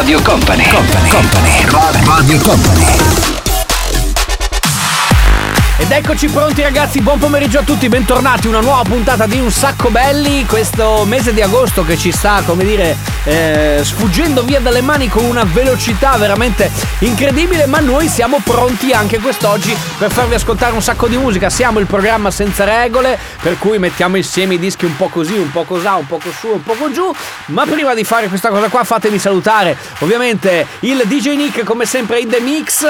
Radio Company, Company, Company, Radio Company. Ed eccoci pronti ragazzi, buon pomeriggio a tutti, bentornati, una nuova puntata di Un Sacco Belli, questo mese di agosto che ci sta, come dire, eh, sfuggendo via dalle mani con una velocità veramente incredibile, ma noi siamo pronti anche quest'oggi per farvi ascoltare un sacco di musica, siamo il programma senza regole, per cui mettiamo insieme i dischi un po' così, un po' cosà, un po' su, un po' giù, ma prima di fare questa cosa qua fatemi salutare ovviamente il DJ Nick come sempre in the mix.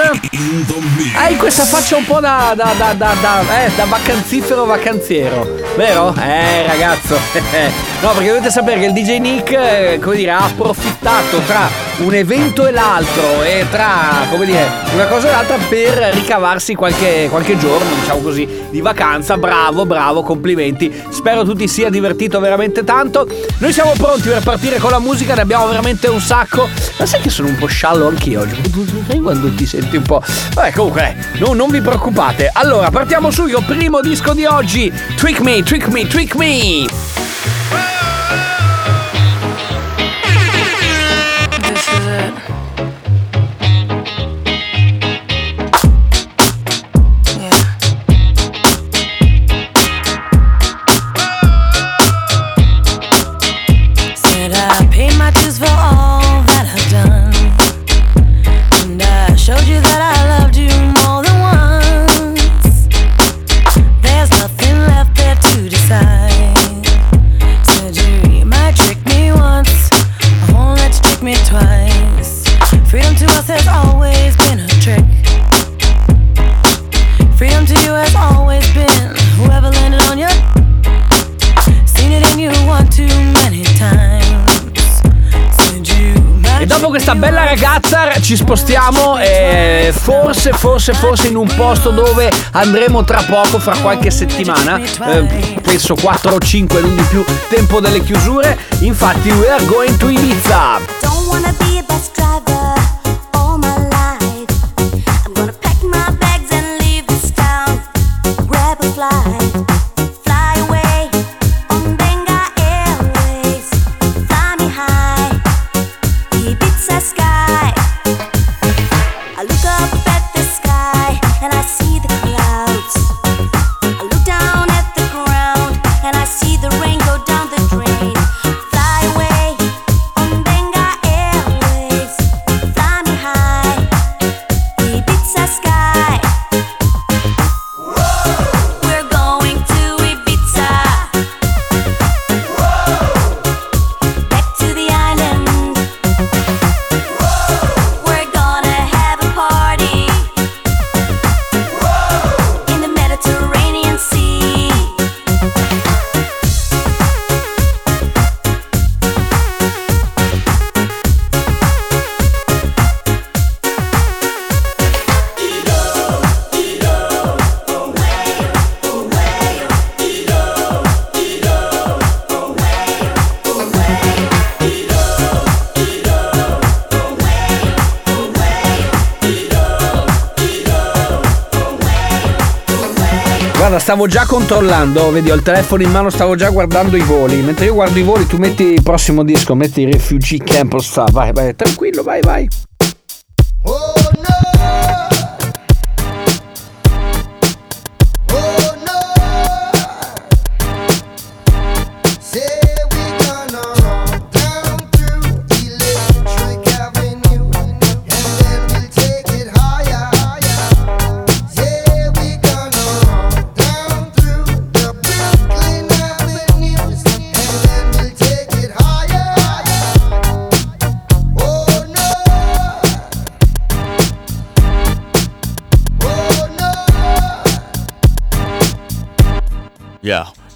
Hai questa faccia un po' da, da, da, da, da, eh, da vacanzifero vacanziero, vero? Eh ragazzo, no perché dovete sapere che il DJ Nick, eh, come dire, ha approfittato tra un evento e l'altro e tra, come dire, una cosa e l'altra per ricavarsi qualche, qualche giorno, diciamo così, di vacanza. Bravo, bravo, complimenti. Spero tu ti sia divertito veramente tanto. Noi siamo pronti per partire con la musica, ne abbiamo veramente un sacco. Ma sai che sono un po' sciallo anch'io oggi? Quando ti senti un po'. Vabbè, comunque, no, non vi preoccupate. Allora, partiamo subito. Primo disco di oggi. Trick me, trick me, trick me. Ci spostiamo e forse, forse, forse in un posto dove andremo tra poco, fra qualche settimana, eh, penso 4 o 5, non di più, tempo delle chiusure. Infatti, we are going to Ibiza. Stavo già controllando, vedi, ho il telefono in mano, stavo già guardando i voli. Mentre io guardo i voli, tu metti il prossimo disco, metti Refugee Camp Star. Vai, vai, tranquillo, vai, vai.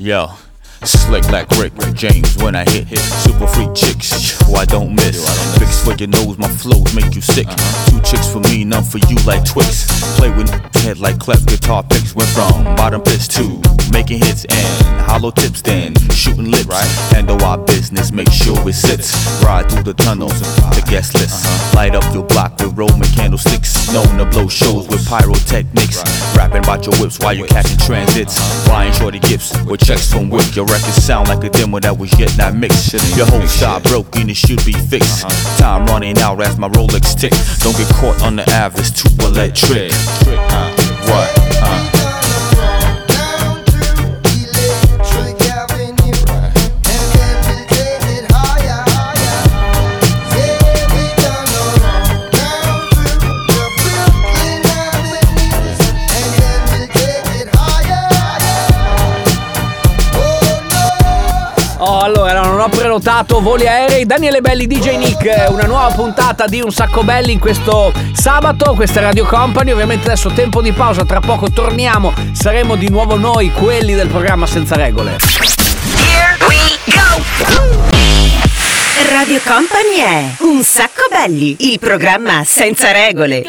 Yeah. Slick like Rick James when I hit. Super freak chicks, who I don't miss. Fix for your nose, my flows make you sick. Two chicks for me, none for you like Twix. Play with head like cleft guitar picks. Went from bottom pitch to making hits and hollow tips, then shooting lips. Handle our business, make sure it sits. Ride through the tunnels, the guest list. Light up your block with Roman candlesticks. Known to blow shows with pyrotechnics. Rapping about your whips while you catching transits. Buying shorty gifts with checks from Wick. Your records sound like a demo that was yet not mixed. Your whole style broken, it should be fixed. Uh-huh. Time running out as my Rolex tick. Don't get caught on the Ave, it's too electric. What? Huh? Prenotato voli aerei. Daniele Belli, DJ Nick, una nuova puntata di Un Sacco Belli in questo sabato. Questa è Radio Company. Ovviamente adesso tempo di pausa, tra poco torniamo. Saremo di nuovo noi, quelli del programma Senza Regole. Radio Company è Un sacco belli, il programma senza regole.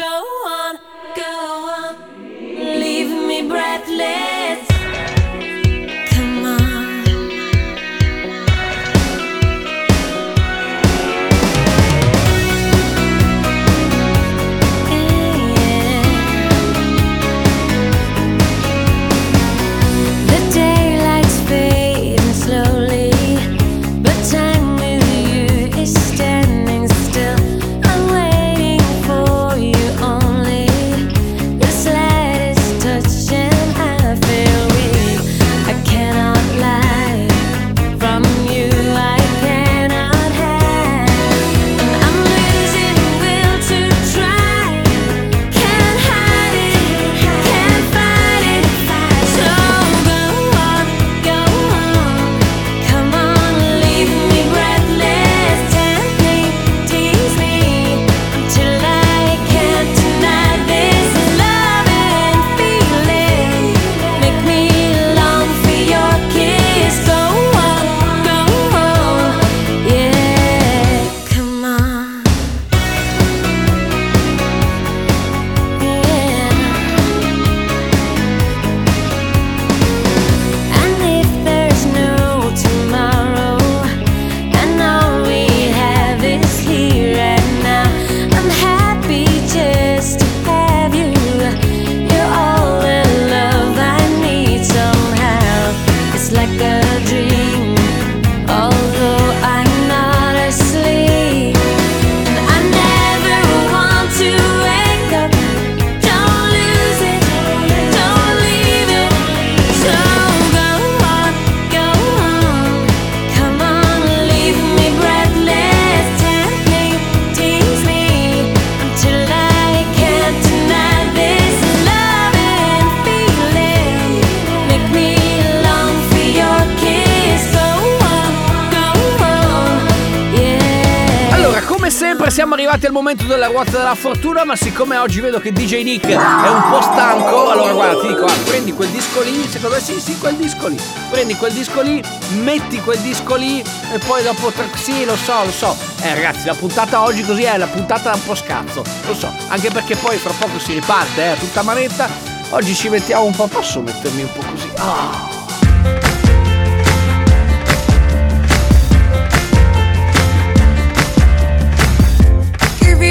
Arrivati al momento della ruota della fortuna, ma siccome oggi vedo che DJ Nick è un po' stanco, allora guarda, ti dico, ah, prendi quel disco lì, secondo me sì, sì, quel disco lì. Prendi quel disco lì, metti quel disco lì e poi dopo. Sì, lo so, lo so. Eh ragazzi, la puntata oggi così è la puntata un po' scazzo, lo so, anche perché poi fra poco si riparte, eh, tutta manetta. Oggi ci mettiamo un po', posso mettermi un po' così? Ah. chi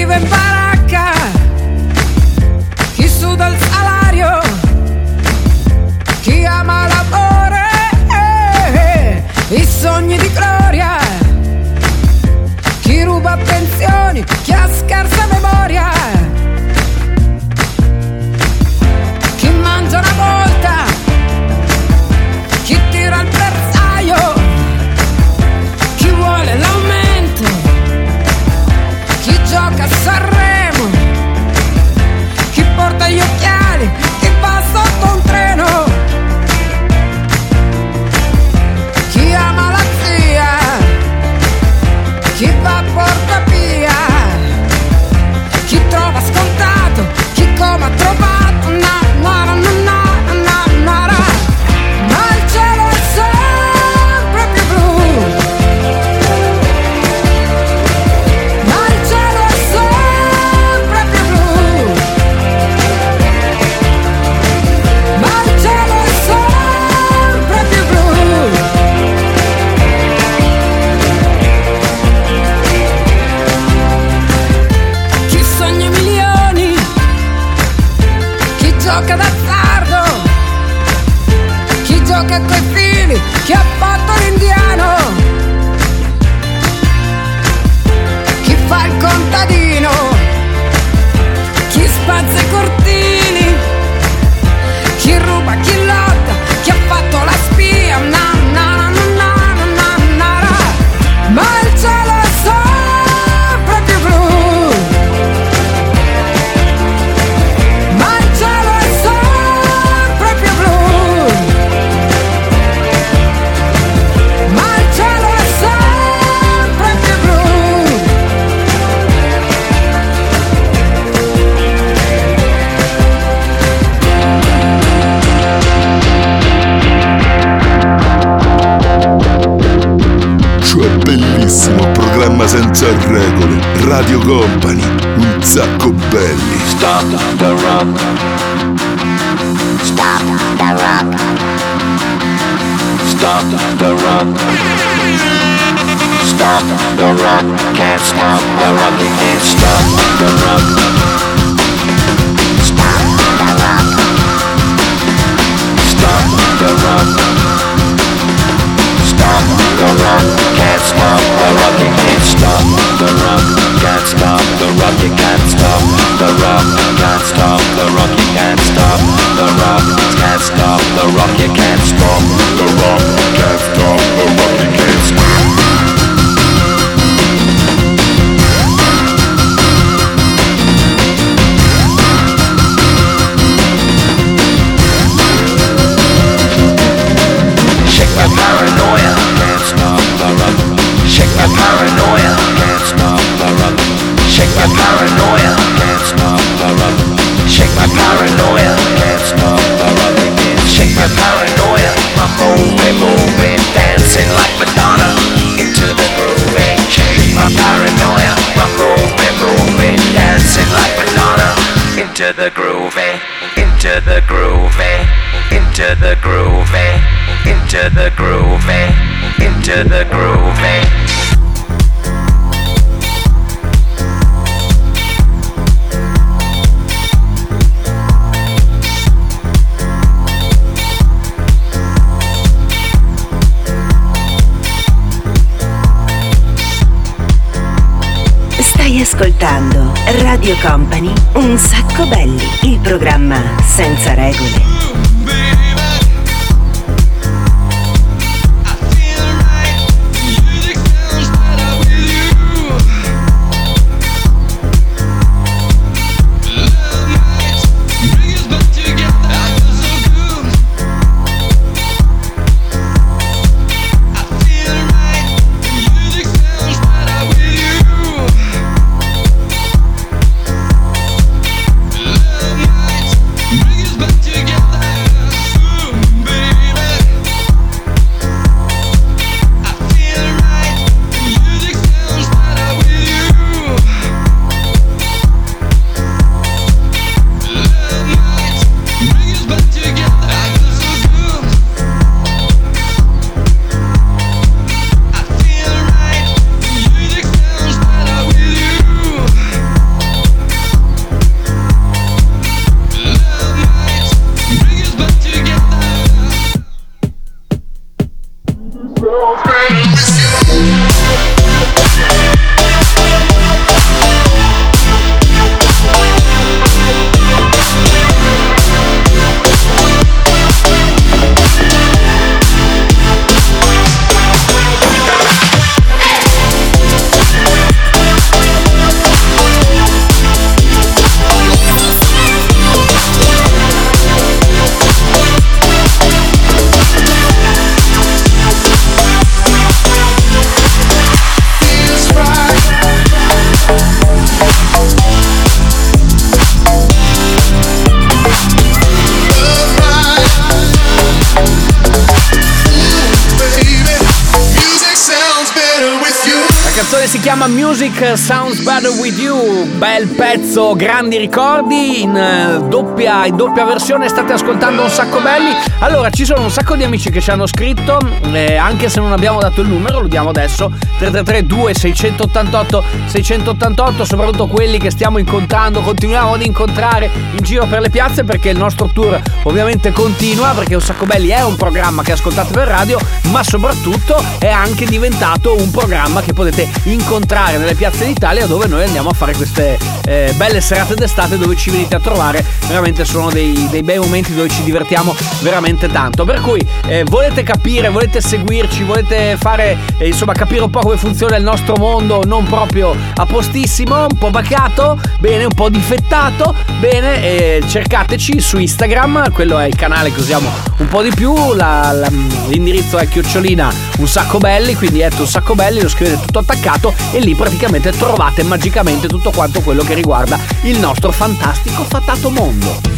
vive in baracca, chi suda il salario, chi ama l'amore, eh, i sogni di gloria, chi ruba pensioni, chi ha scarsa memoria, stop the. You can't stop the rock. Can't stop the rock. You can't stop the rock. Can't stop the rock. You can't stop the rock. Can't stop the rock. You can't stop the rock. Can't stop the rock. Eh? Into the groove. eh? Stai ascoltando Radio Company, un sacco belli, il programma senza regole. Canzone si chiama Music Sounds Better With You, bel pezzo, grandi ricordi in eh, doppia, in doppia versione, state ascoltando un sacco belli. Allora, ci sono un sacco di amici che ci hanno scritto, eh, anche se non abbiamo dato il numero, lo diamo adesso, 333 2688 688, soprattutto quelli che stiamo incontrando, continuiamo ad incontrare in giro per le piazze perché il nostro tour ovviamente continua, perché un sacco belli è un programma che ascoltate per radio, ma soprattutto è anche diventato un programma che potete incontrare nelle piazze d'Italia dove noi andiamo a fare queste eh, belle serate d'estate dove ci venite a trovare. Veramente sono dei, dei bei momenti dove ci divertiamo veramente tanto. Per cui eh, volete capire volete seguirci volete fare eh, insomma capire un po' come funziona il nostro mondo non proprio a postissimo un po' bacato bene un po' difettato bene eh, cercateci su Instagram quello è il canale che usiamo un po' di più la- la- l'indirizzo è chiocciolina un sacco belli quindi è un sacco belli lo scrivete tutto attaccato e lì praticamente trovate magicamente tutto quanto quello che riguarda il nostro fantastico fatato mondo.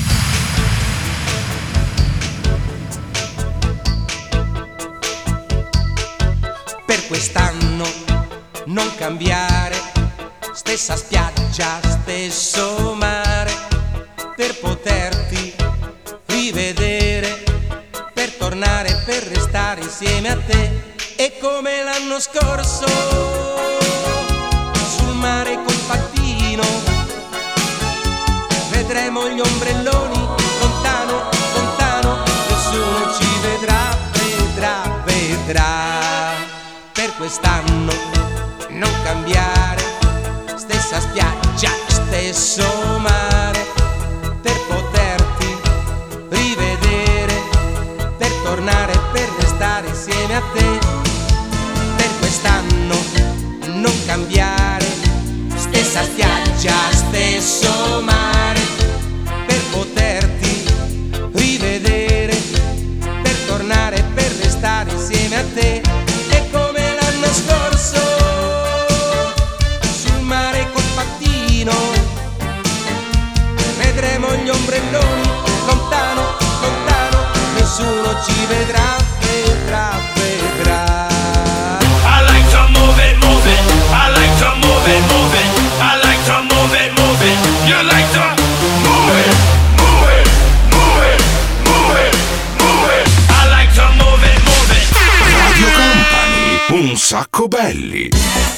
per quest'anno non cambiare, stessa spiaggia, stesso mare, per poterti rivedere, per tornare, per restare insieme a te. E come l'anno scorso, quest'anno non cambiare, stessa spiaggia, stesso mare, per poterti rivedere, per tornare, per restare insieme a te. Per quest'anno non cambiare, stessa spiaggia, stesso mare, sacco belli.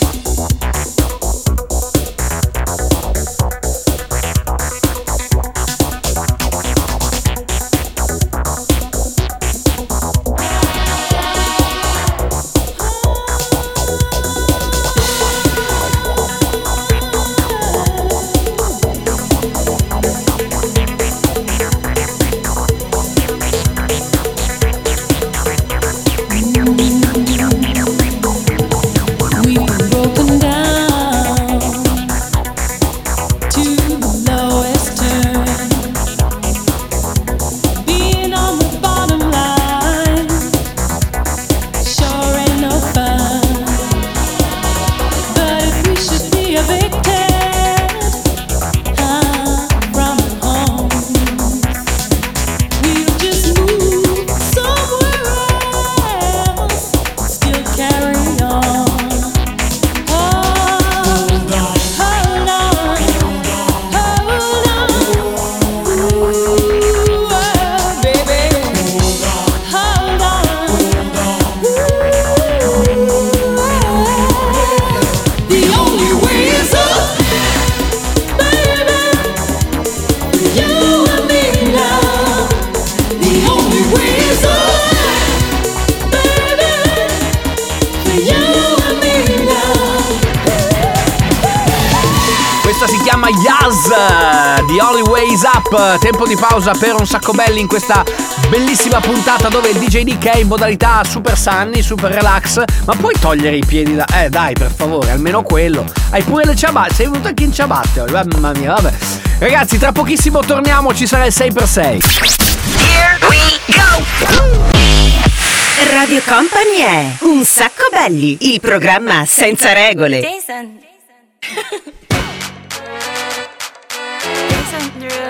Up. Tempo di pausa per un sacco belli in questa bellissima puntata dove il DJ Nick è in modalità super sunny, super relax. Ma puoi togliere i piedi da. Eh dai, per favore, almeno quello. Hai pure le ciabatte. Sei venuto anche in ciabatte. Mamma mia, vabbè. Ragazzi, tra pochissimo torniamo, ci sarà il 6x6. Radio Company è Un sacco belli, il programma senza regole. Jason. Jason Derulo.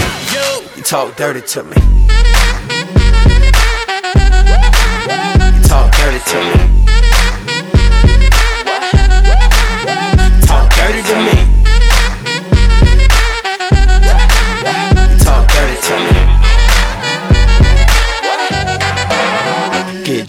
you, talk dirty to me. You talk dirty to me. Talk dirty to me.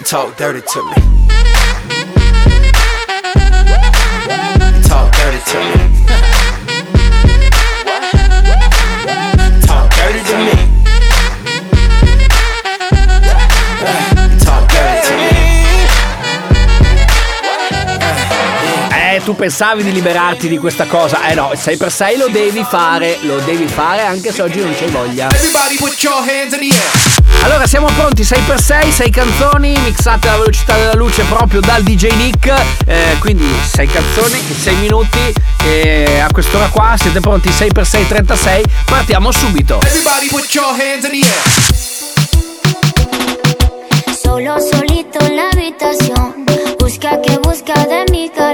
you talk dirty to me. pensavi di liberarti di questa cosa. Eh no, 6x6 lo devi fare, lo devi fare anche se oggi non c'hai voglia. Allora siamo pronti, 6x6, 6 canzoni mixate alla velocità della luce proprio dal DJ Nick, eh, quindi 6 canzoni 6 minuti e a quest'ora qua siete pronti 6x6 36, partiamo subito. Everybody put your hands in the air. Solo solito en la habitación, busca que busca de mi casa.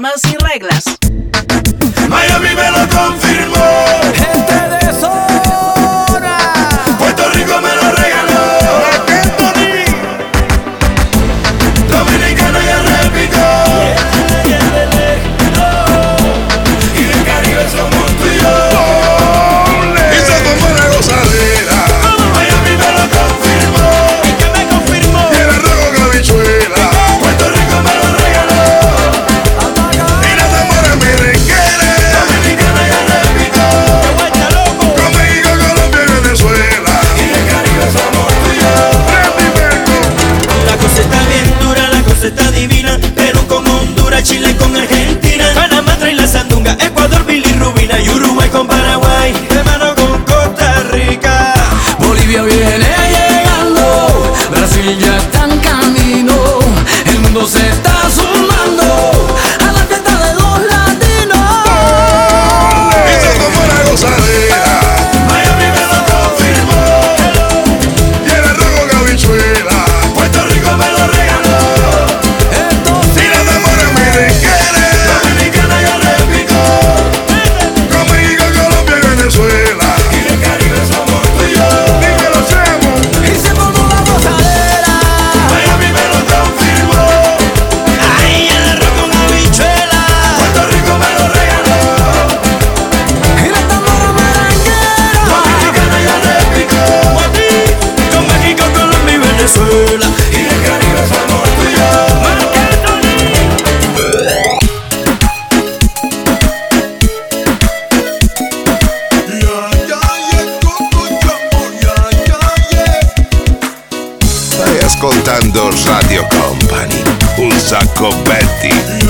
programas y reglas. ascoltando Radio Company. Un sacco Betty.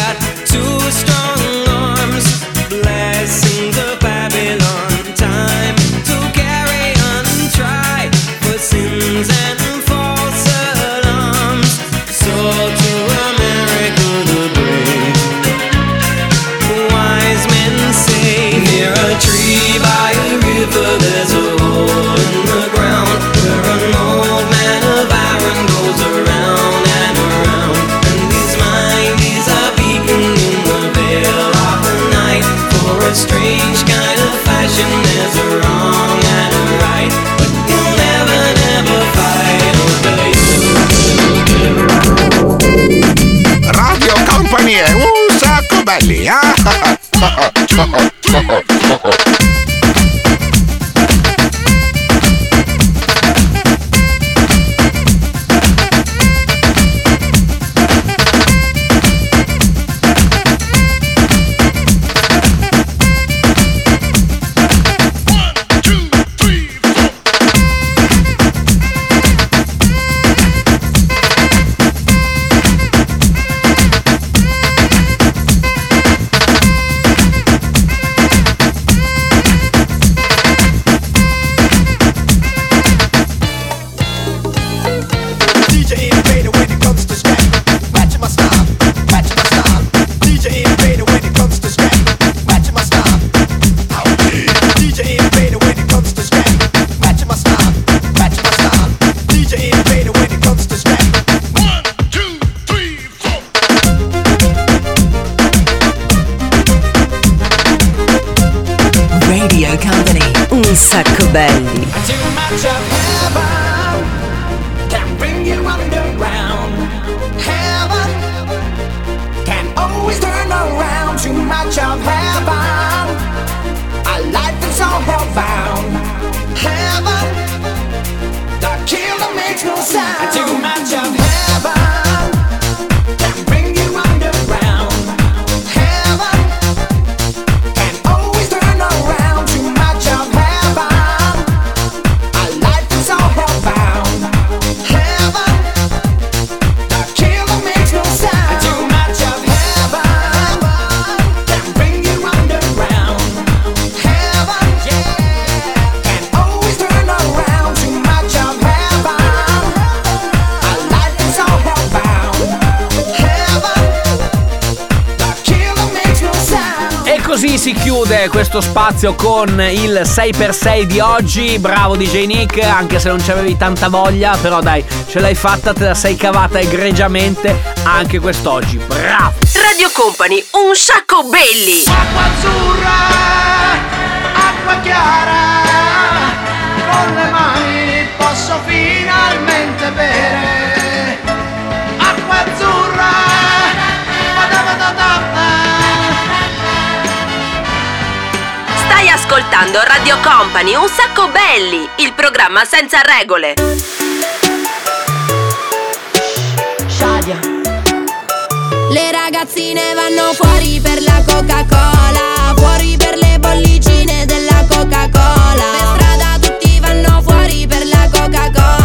ha ha ha ha ha uh. around too much of questo spazio con il 6x6 di oggi. Bravo DJ Nick, anche se non ci avevi tanta voglia, però dai, ce l'hai fatta, te la sei cavata egregiamente anche quest'oggi. Bravo! Radio Company, un sacco belli! Acqua azzurra, acqua chiara. ascoltando Radio Company Un sacco belli, il programma senza regole. Shadia. Le ragazzine vanno fuori per la Coca-Cola, fuori per le bollicine della Coca-Cola. Per strada tutti vanno fuori per la Coca-Cola.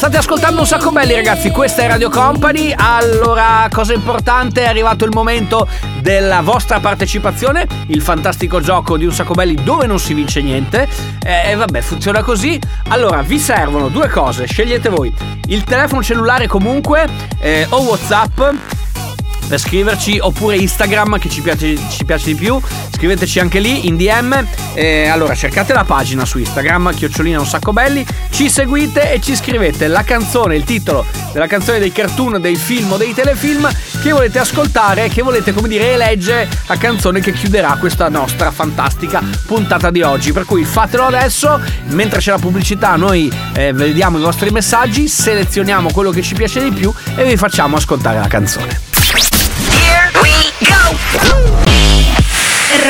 State ascoltando un sacco belli ragazzi. Questa è Radio Company. Allora cosa importante è arrivato il momento della vostra partecipazione. Il fantastico gioco di un sacco belli dove non si vince niente. E vabbè funziona così. Allora vi servono due cose scegliete voi. Il telefono cellulare comunque eh, o Whatsapp per scriverci oppure Instagram che ci piace, ci piace di più. Scriveteci anche lì in DM Eh, allora cercate la pagina su Instagram chiocciolina un sacco belli. Ci seguite e ci scrivete la canzone il titolo della canzone dei cartoon dei film o dei telefilm che volete ascoltare che volete come dire eleggere la canzone che chiuderà questa nostra fantastica puntata di oggi. Per cui fatelo adesso. Mentre c'è la pubblicità noi eh, vediamo i vostri messaggi selezioniamo quello che ci piace di più e vi facciamo ascoltare la canzone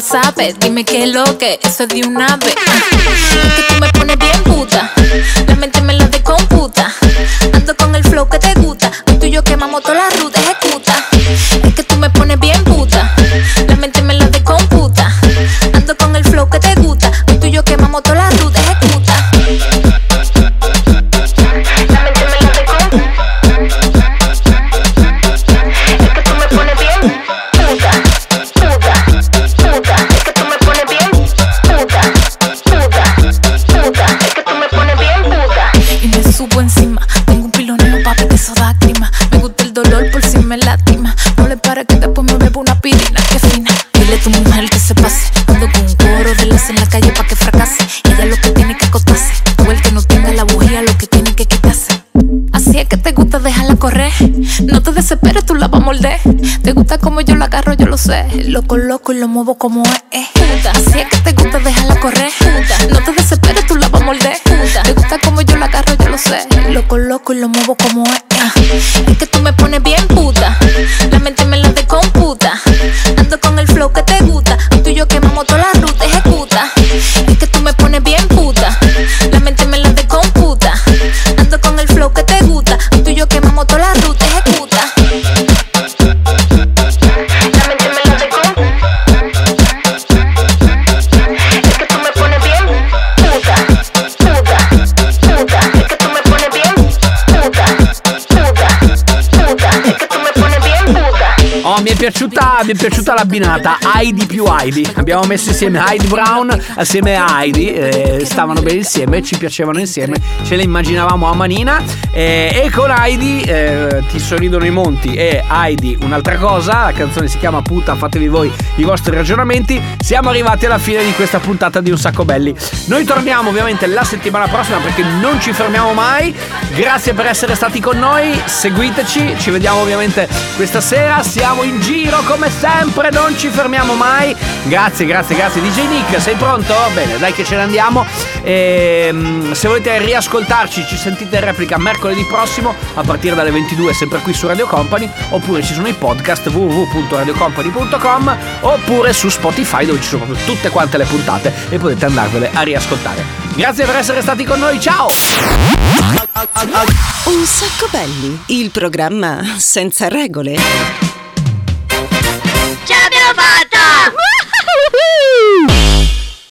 Saber, dime qué es lo que eso es de una vez. Que tú me pones bien puta, la mente me la descomputa. Ando con el flow que te gusta, tú y yo quemamos toda la Te gusta como yo la agarro, yo lo sé. Lo coloco y lo muevo como es. eh. Así es que te gusta dejarla correr. No te desesperes, tú la vas a morder. Te gusta como yo la agarro, yo lo sé. Lo coloco y lo muevo como es. eh. Es que tú me pones bien puta. La mente mi è piaciuta, mi è piaciuta l'abbinata Heidi più Heidi. Abbiamo messo insieme Heidi Brown assieme a Heidi. eh, stavano bene insieme, ci piacevano insieme. Ce le immaginavamo a manina. eh, e con Heidi eh, ti sorridono i monti. E Heidi un'altra cosa. La canzone si chiama Puta, fatevi voi i vostri ragionamenti. Siamo arrivati alla fine di questa puntata di Un Sacco Belli. Noi torniamo ovviamente la settimana prossima perché non ci fermiamo mai. Grazie per essere stati con noi. Seguiteci, ci vediamo ovviamente questa sera. Siamo in giro come sempre, non ci fermiamo mai. Grazie, grazie, grazie. DJ Nick, sei pronto? Bene, dai che ce ne andiamo. Ehm, se volete riascoltarci, ci sentite in replica mercoledì prossimo a partire dalle 22, sempre qui su Radio Company. Oppure ci sono i podcast www.radiocompany.com oppure su Spotify dove ci sono proprio tutte quante le puntate e potete andarvele a riascoltare. Grazie per essere stati con noi, ciao! Un sacco belli, il programma senza regole.